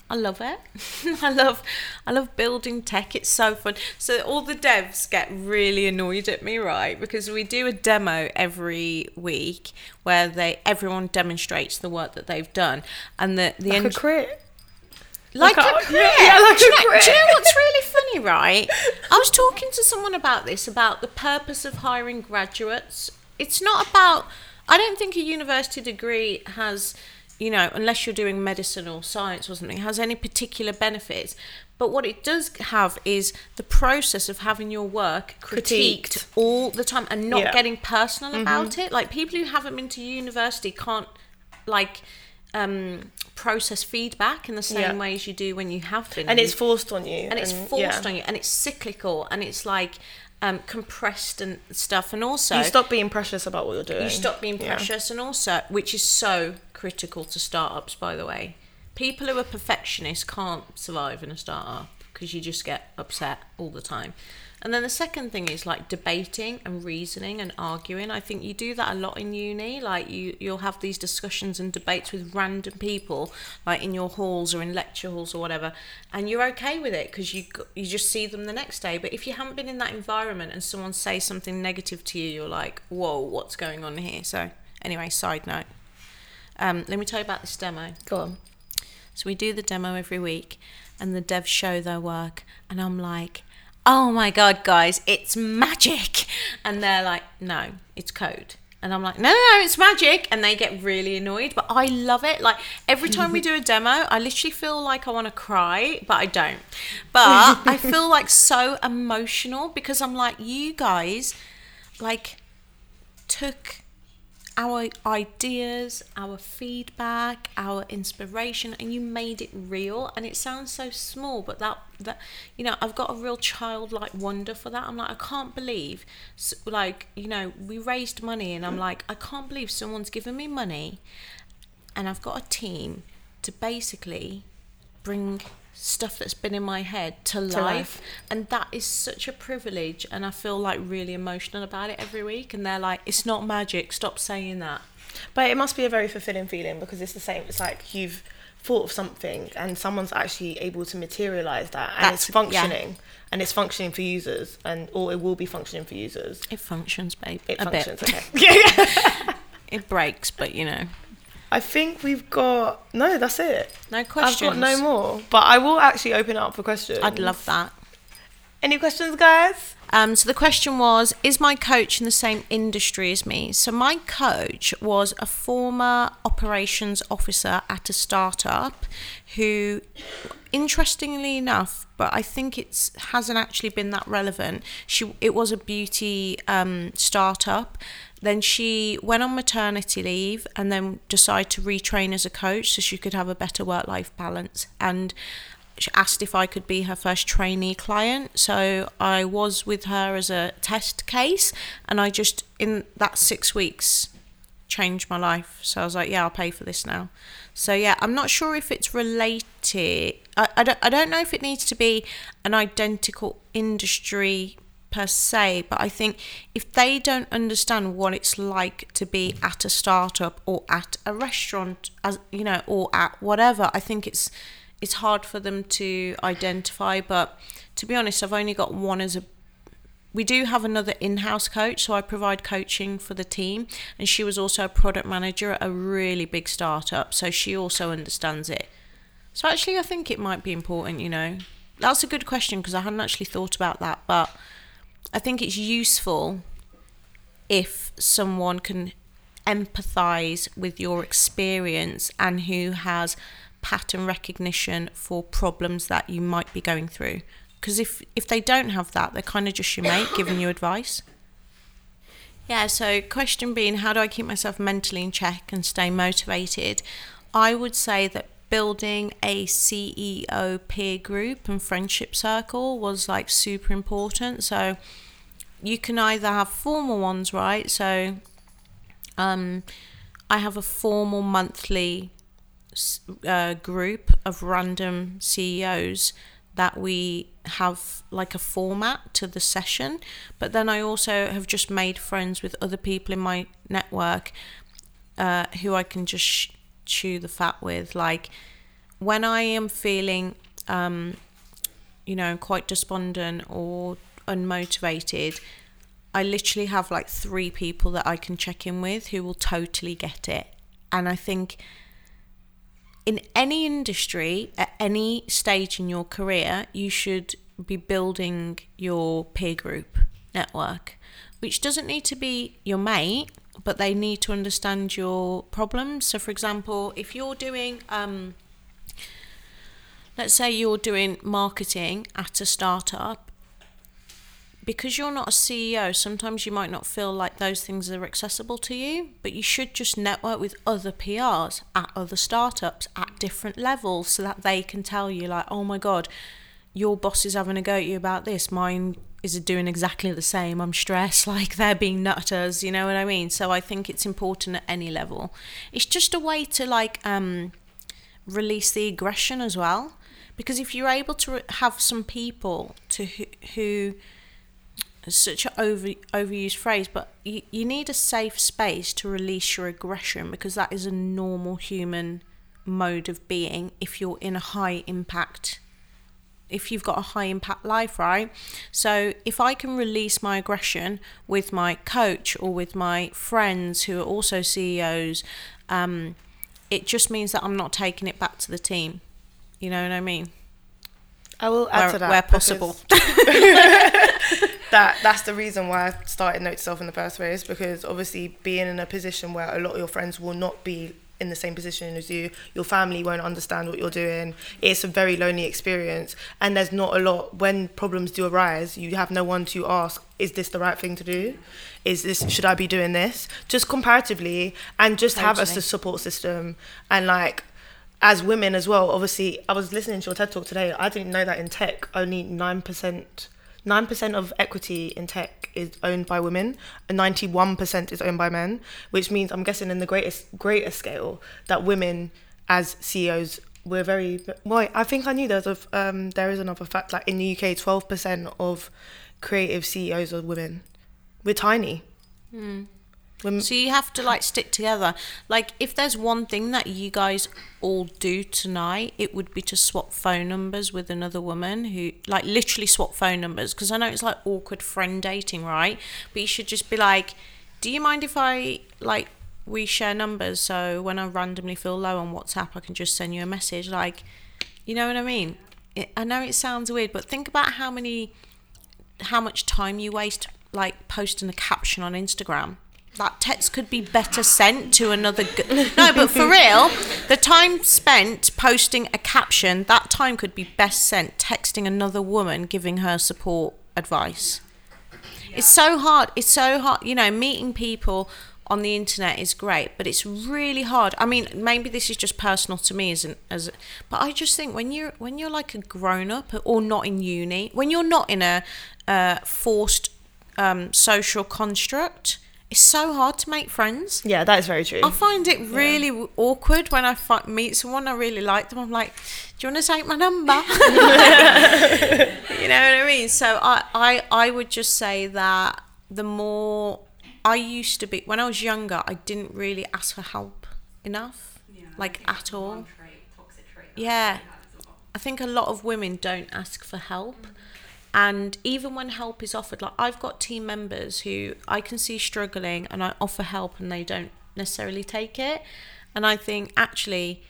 I love it. I love I love building tech. It's so fun. So all the devs get really annoyed at me, right? Because we do a demo every week where they everyone demonstrates the work that they've done and the the like end, a crit. like, Like a a- career. yeah, like do, a know, career. do you know what's really funny, right? I was talking to someone about this, about the purpose of hiring graduates. It's not about, I don't think a university degree has, you know, unless you're doing medicine or science or something, has any particular benefits. But what it does have is the process of having your work critiqued, Critiqued. all the time and not Yeah. getting personal about it. Like people who haven't been to university can't, like, um, process feedback in the same Yeah. way as you do when you have been. and it's forced on you, and it's forced on you, and it's cyclical, and it's like um, compressed and stuff, and also You stop being precious about what you're doing. you stop being Yeah. precious, and also which is so critical to startups, by the way. People who are perfectionists can't survive in a startup because you just get upset all the time. And then the second thing is like debating and reasoning and arguing. I think you do that a lot in uni. Like you, you'll have these discussions and debates with random people, like in your halls or in lecture halls or whatever, and you're okay with it because you you just see them the next day. But if you haven't been in that environment and someone says something negative to you, you're like, whoa, what's going on here? So anyway, side note. Um, let me tell you about this demo. Go on. So we do the demo every week, and the devs show their work, and I'm like, "Oh my god, guys, it's magic!" And they're like, "No, it's code." And I'm like, "No, no, no, it's magic!" And they get really annoyed, but I love it. Like every time we do a demo, I literally feel like I want to cry, but I don't. But I feel like so emotional because I'm like, you guys, like, took our ideas, our feedback, our inspiration, and you made it real. And it sounds so small, but that that you know, I've got a real childlike wonder for that. I'm like, I can't believe, like you know, we raised money, and I'm like, I can't believe someone's given me money, and I've got a team to basically bring stuff that's been in my head to, life. life. and that is such a privilege and i feel like really emotional about it every week and they're like it's not magic stop saying that But it must be a very fulfilling feeling because it's the same. It's like you've thought of something and someone's actually able to materialize that and That's- it's functioning and it's functioning for users and or it will be functioning for users. it functions babe It a functions, bit okay. it breaks but you know I think we've got no. That's it. no questions. I've got no more, but I will actually open it up for questions. i'd love that Any questions, guys? Um, so the question was, is my coach in the same industry as me? So my coach was a former operations officer at a startup who, interestingly enough, but I think it hasn't actually been that relevant. She it was a beauty um, startup. Then she went on maternity leave and then decided to retrain as a coach so she could have a better work life balance and she asked if I could be her first trainee client. So I was with her as a test case, and I just in that six weeks changed my life. So I was like, yeah, I'll pay for this now. So yeah, I'm not sure if it's related. I, I, don't, I don't know if it needs to be an identical industry per se, but I think if they don't understand what it's like to be at a startup or at a restaurant, as you know, or at whatever, I think it's it's hard for them to identify. But to be honest, I've only got one as a we do have another in-house coach so i provide coaching for the team and she was also a product manager at a really big startup so she also understands it so actually i think it might be important you know that's a good question because i hadn't actually thought about that but i think it's useful if someone can empathize with your experience and who has pattern recognition for problems that you might be going through. Because if if they don't have that they're kind of just your mate giving you advice. Yeah so question being how do i keep myself mentally in check and stay motivated? I would say that building a ceo peer group and friendship circle was like super important. So you can either have formal ones right? So um, i have a formal monthly uh, group of random ceos that we have like a format to the session. But then i also have just made friends with other people in my network uh, who i can just sh- chew the fat with. Like when i am feeling um, you know quite despondent or unmotivated i literally have like three people that i can check in with who will totally get it. And i think in any industry at any stage in your career, you should be building your peer group network, which doesn't need to be your mate, but they need to understand your problems. So, for example, if you're doing, um, let's say you're doing marketing at a startup because you're not a CEO, sometimes you might not feel like those things are accessible to you, but you should just network with other PRs at other startups at different levels so that they can tell you, like, oh my God, your boss is having a go at you about this. Mine is doing exactly the same. I'm stressed, like they're being nutters, you know what I mean? So I think it's important at any level. It's just a way to like um, release the aggression as well. Because if you're able to have some people to who, who such an over overused phrase, but you, you need a safe space to release your aggression because that is a normal human mode of being if you're in a high impact if you've got a high impact life, right? So if I can release my aggression with my coach or with my friends who are also CEOs, um, it just means that I'm not taking it back to the team. You know what I mean? I will add where, to that where possible. that that's the reason why I started Note Self in the first place because obviously being in a position where a lot of your friends will not be in the same position as you, your family won't understand what you're doing. It's a very lonely experience, and there's not a lot when problems do arise. You have no one to ask, "Is this the right thing to do? Is this should I be doing this?" Just comparatively, and just have a support system and like as women as well, obviously, I was listening to your TED talk today. I didn't know that in tech, only nine percent, nine percent of equity in tech is owned by women, and ninety-one percent is owned by men. Which means, I'm guessing, in the greatest greater scale, that women as CEOs we're very well. I think I knew there's a um, there is another fact like in the UK, twelve percent of creative CEOs are women. We're tiny. Women- So you have to like stick together. Like if there's one thing that you guys all do tonight, it would be to swap phone numbers with another woman who like literally swap phone numbers because I know it's like awkward friend dating, right? But you should just be like, "Do you mind if I like we share numbers so when I randomly feel low on WhatsApp, I can just send you a message like, you know what I mean? It, I know it sounds weird, but think about how many how much time you waste like posting a caption on Instagram. That text could be better sent to another. G- no, but for real, the time spent posting a caption, that time could be best sent texting another woman giving her support advice. It's so hard. It's so hard. You know, meeting people on the internet is great, but it's really hard. I mean, maybe this is just personal to me, as an, as, but I just think when you're when you're like a grown up or not in uni, when you're not in a uh, forced um, social construct, it's so hard to make friends. Yeah, that is very true. I find it really w awkward when I fi- meet someone I really like them. I'm like, do you want to take my number? you know what I mean? So I, I, I would just say that the more I used to be when I was younger, I didn't really ask for help enough, like at all. Yeah, I think a lot of women don't ask for help. And even when help is offered, like I've got team members who I can see struggling and I offer help and they don't necessarily take it. And I think actually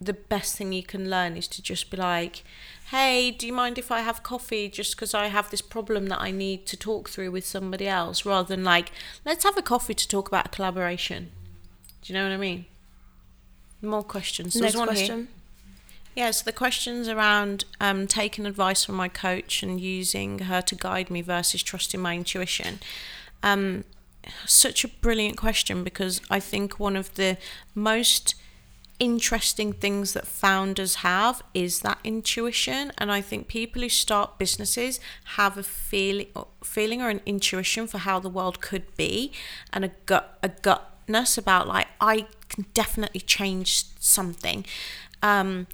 the best thing you can learn is to just be like, hey, do you mind if I have coffee just because I have this problem that I need to talk through with somebody else rather than like, let's have a coffee to talk about a collaboration. Do you know what I mean? More questions. There Next one here. Yeah, so the questions around um, taking advice from my coach and using her to guide me versus trusting my intuition. Um, such a brilliant question because I think one of the most interesting things that founders have is that intuition and I think people who start businesses have a feeling feeling or an intuition for how the world could be and a gut a gutness about like I can definitely change something um,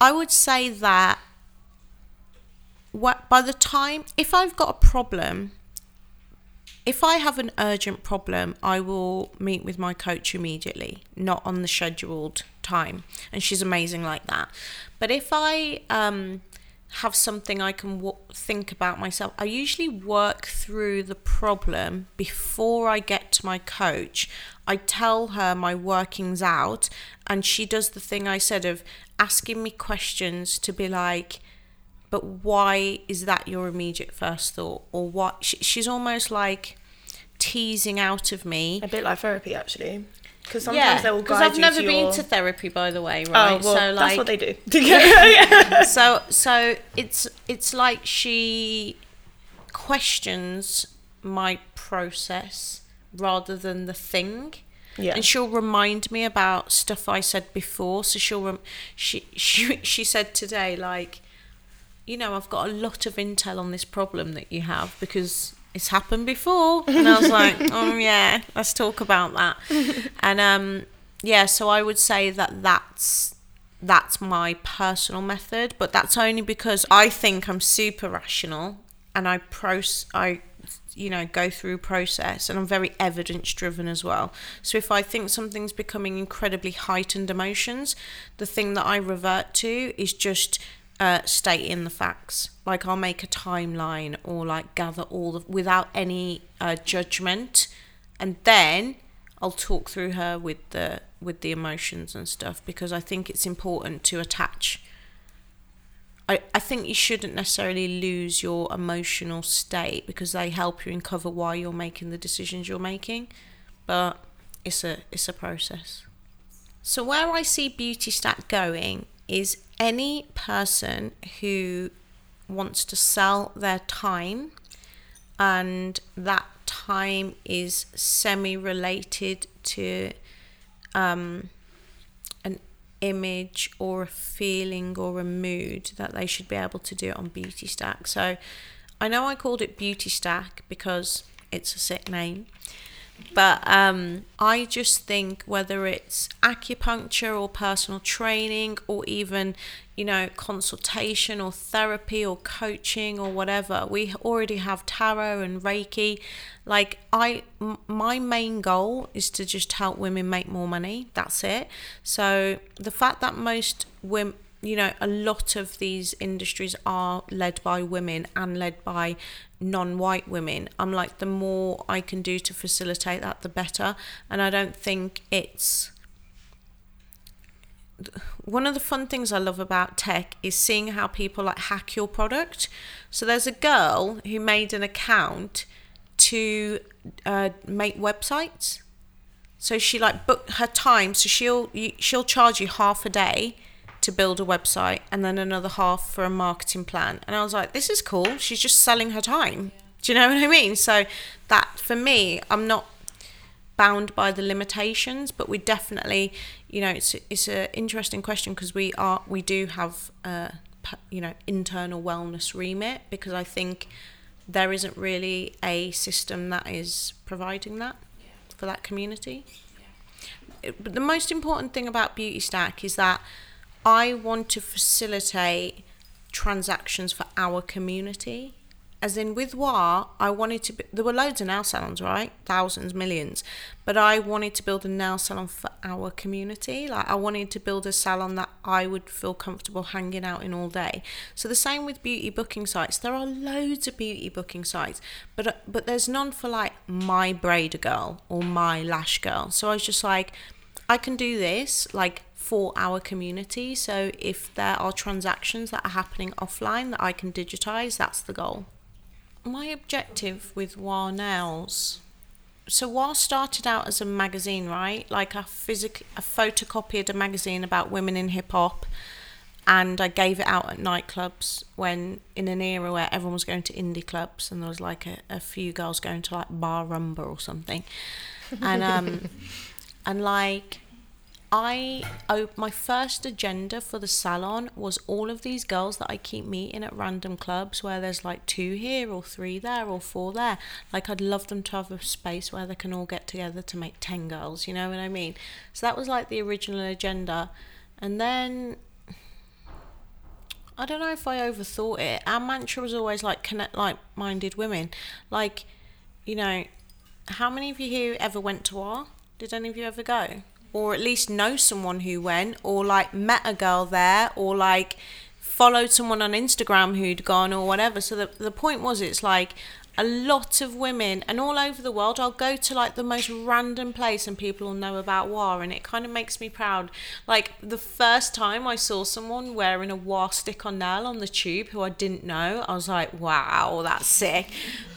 I would say that what by the time if I've got a problem if I have an urgent problem, I will meet with my coach immediately, not on the scheduled time. And she's amazing like that. But if I um, have something I can w- think about myself, I usually work through the problem before I get to my coach. I tell her my workings out, and she does the thing I said of asking me questions to be like, but why is that your immediate first thought or what she, she's almost like teasing out of me A bit like therapy, actually. Because sometimes they will because guide I've never been your... to therapy by the way right? Oh, right well, so like that's what they do. yeah. so so it's it's like she questions my process rather than the thing Yeah. and she'll remind me about stuff I said before. So she'll rem- she she she said today like, you know, I've got a lot of intel on this problem that you have because it's happened before. And I was like, oh yeah, let's talk about that. And um yeah, so I would say that that's that's my personal method, but that's only because I think I'm super rational and I pros I you know go through process and I'm very evidence driven as well. So if I think something's becoming incredibly heightened emotions, the thing that I revert to is just uh, stating the facts. Like I'll make a timeline or like gather all the without any uh, judgment, and then I'll talk through her with the with the emotions and stuff because I think it's important to attach. I, I think you shouldn't necessarily lose your emotional state because they help you uncover why you're making the decisions you're making, but it's a it's a process. So where I see Beauty Stack going is any person who wants to sell their time and that time is semi related to um, image or a feeling or a mood that they should be able to do it on Beauty Stack. So I know I called it Beauty Stack because it's a sick name. But um, I just think whether it's acupuncture or personal training or even, you know, consultation or therapy or coaching or whatever, we already have tarot and Reiki. Like I, m- my main goal is to just help women make more money. That's it. So the fact that most women you know, a lot of these industries are led by women and led by non white women. I'm like, the more I can do to facilitate that, the better. And I don't think it's. One of the fun things I love about tech is seeing how people like hack your product. So there's a girl who made an account to uh, make websites. So she like booked her time. So she'll she'll charge you half a day to build a website and then another half for a marketing plan. And I was like, this is cool. She's just selling her time. Do you know what I mean? So that for me, I'm not bound by the limitations, but we definitely, you know, it's it's an interesting question because we are we do have a you know internal wellness remit because I think there isn't really a system that is providing that for that community. It- But the most important thing about Beauty Stack is that I want to facilitate transactions for our community. As in, with WAH, I wanted to. Be, there were loads of nail salons, right? Thousands, millions. But I wanted to build a nail salon for our community. Like, I wanted to build a salon that I would feel comfortable hanging out in all day. So, the same with beauty booking sites. There are loads of beauty booking sites, but, uh, but there's none for like my braider girl or my lash girl. So, I was just like, I can do this like for our community. So if there are transactions that are happening offline that I can digitize, that's the goal. My objective with WAH Nails. So WAH started out as a magazine, right? Like I physic I photocopied a magazine about women in hip hop and I gave it out at nightclubs when in an era where everyone was going to indie clubs and there was like a, a few girls going to like bar rumba or something. And um and like I op- my first agenda for the salon was all of these girls that I keep meeting at random clubs where there's like two here or three there or four there. Like I'd love them to have a space where they can all get together to make 10 girls, you know what I mean? So that was like the original agenda. And then I don't know if I overthought it. Our mantra was always like connect like minded women. Like, you know, how many of you here ever went to R? Did any of you ever go? Or at least know someone who went, or like met a girl there, or like followed someone on Instagram who'd gone, or whatever. So the, the point was, it's like a lot of women, and all over the world, I'll go to like the most random place and people will know about WAH, and it kind of makes me proud. Like the first time I saw someone wearing a WAH stick on nail on the tube who I didn't know, I was like, wow, that's sick.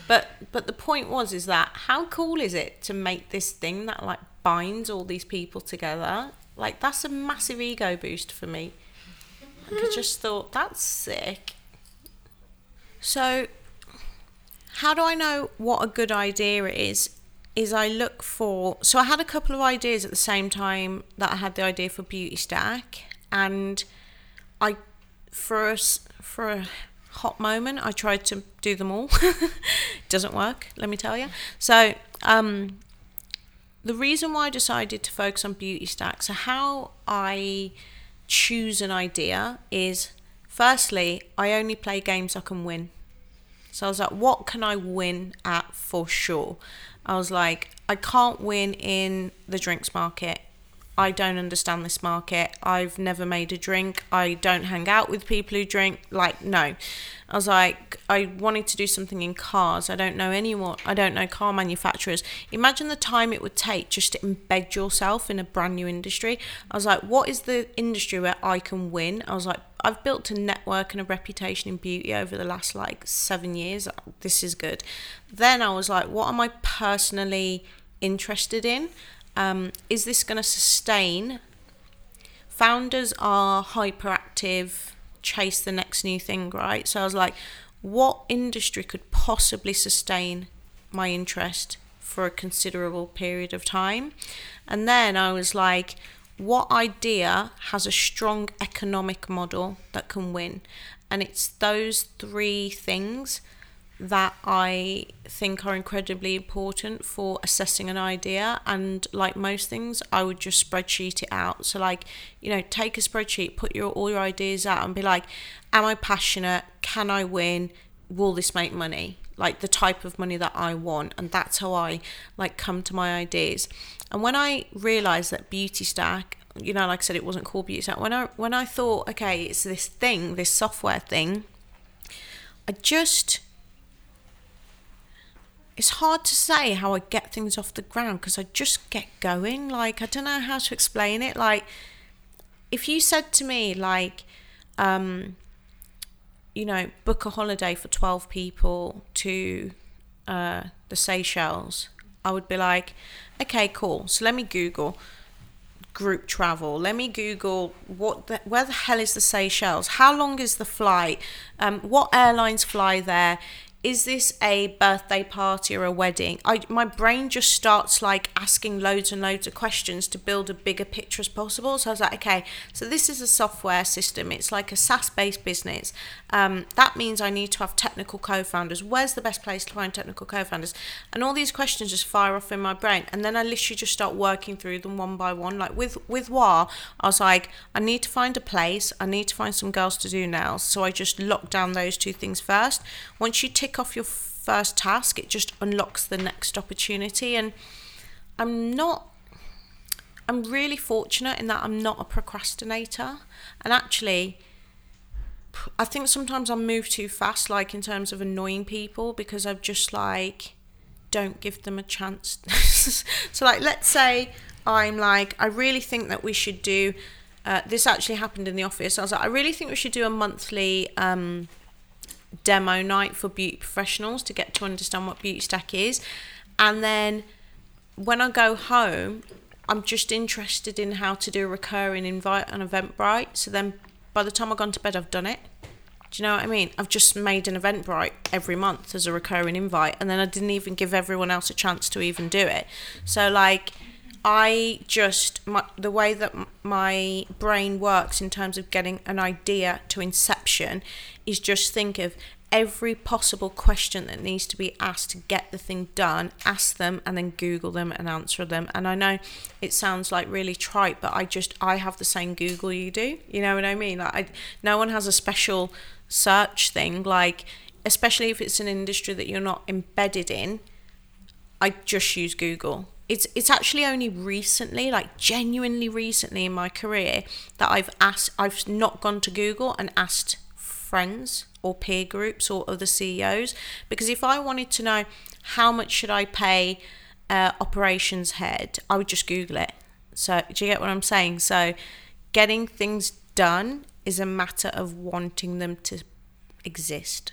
But but the point was is that how cool is it to make this thing that like binds all these people together? Like that's a massive ego boost for me. Like, I just thought that's sick. So how do I know what a good idea is? Is I look for so I had a couple of ideas at the same time that I had the idea for Beauty Stack, and I for a, s- for a hot moment I tried to do them all. Doesn't work, let me tell you. So um, the reason why I decided to focus on Beauty Stack, so how I choose an idea is firstly I only play games I can win. So I was like, what can I win at for sure? I was like, I can't win in the drinks market. I don't understand this market. I've never made a drink. I don't hang out with people who drink. Like, no. I was like, I wanted to do something in cars. I don't know anyone. I don't know car manufacturers. Imagine the time it would take just to embed yourself in a brand new industry. I was like, what is the industry where I can win? I was like, I've built a network and a reputation in beauty over the last like seven years. This is good. Then I was like, what am I personally interested in? Um, is this going to sustain? Founders are hyperactive, chase the next new thing, right? So I was like, what industry could possibly sustain my interest for a considerable period of time? And then I was like, what idea has a strong economic model that can win? And it's those three things that I think are incredibly important for assessing an idea. And like most things, I would just spreadsheet it out. So, like, you know, take a spreadsheet, put your all your ideas out, and be like, Am I passionate? Can I win? Will this make money? Like the type of money that I want, and that's how I like come to my ideas. And when I realized that Beauty Stack, you know, like I said, it wasn't called Beauty Stack. When I when I thought, okay, it's this thing, this software thing, I just it's hard to say how I get things off the ground because I just get going. Like, I don't know how to explain it. Like, if you said to me, like, um, you know, book a holiday for 12 people to uh, the Seychelles, I would be like, okay, cool. So let me Google group travel. Let me Google what the, where the hell is the Seychelles? How long is the flight? Um, what airlines fly there? Is this a birthday party or a wedding? I my brain just starts like asking loads and loads of questions to build a bigger picture as possible. So I was like, okay, so this is a software system. It's like a SaaS-based business. Um, that means I need to have technical co-founders. Where's the best place to find technical co-founders? And all these questions just fire off in my brain, and then I literally just start working through them one by one. Like with with WAH, I was like, I need to find a place. I need to find some girls to do nails. So I just locked down those two things first. Once you tick off your first task, it just unlocks the next opportunity. And I'm not, I'm really fortunate in that I'm not a procrastinator. And actually, I think sometimes I move too fast, like in terms of annoying people, because I'm just like, don't give them a chance. so, like, let's say I'm like, I really think that we should do. Uh, this actually happened in the office. I was like, I really think we should do a monthly um, demo night for beauty professionals to get to understand what Beautystack is. And then when I go home, I'm just interested in how to do a recurring invite on Eventbrite. So then by the time I've gone to bed, I've done it. Do you know what I mean? I've just made an Eventbrite every month as a recurring invite, and then I didn't even give everyone else a chance to even do it. So, like, I just my, the way that my brain works in terms of getting an idea to inception is just think of every possible question that needs to be asked to get the thing done ask them and then google them and answer them. And i know it sounds like really trite but i just i have the same google you do you know what i mean? Like I, no one has a special search thing like especially if it's an industry that you're not embedded in i just use google it's it's actually only recently like genuinely recently in my career that I've asked I've not gone to Google and asked friends or peer groups or other CEOs because if I wanted to know how much should I pay uh, operations head I would just google it. So do you get what I'm saying? So getting things done is a matter of wanting them to exist.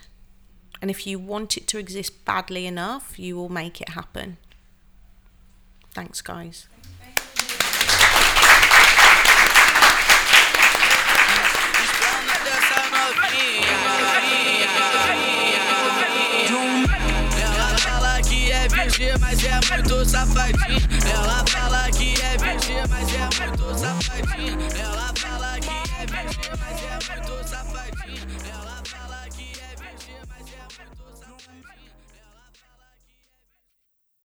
And if you want it to exist badly enough you will make it happen Thanks, guys. Mas é muito safadinha. Ela fala que é virgem, mas é muito safadinha. Ela fala que é virgem, mas é muito.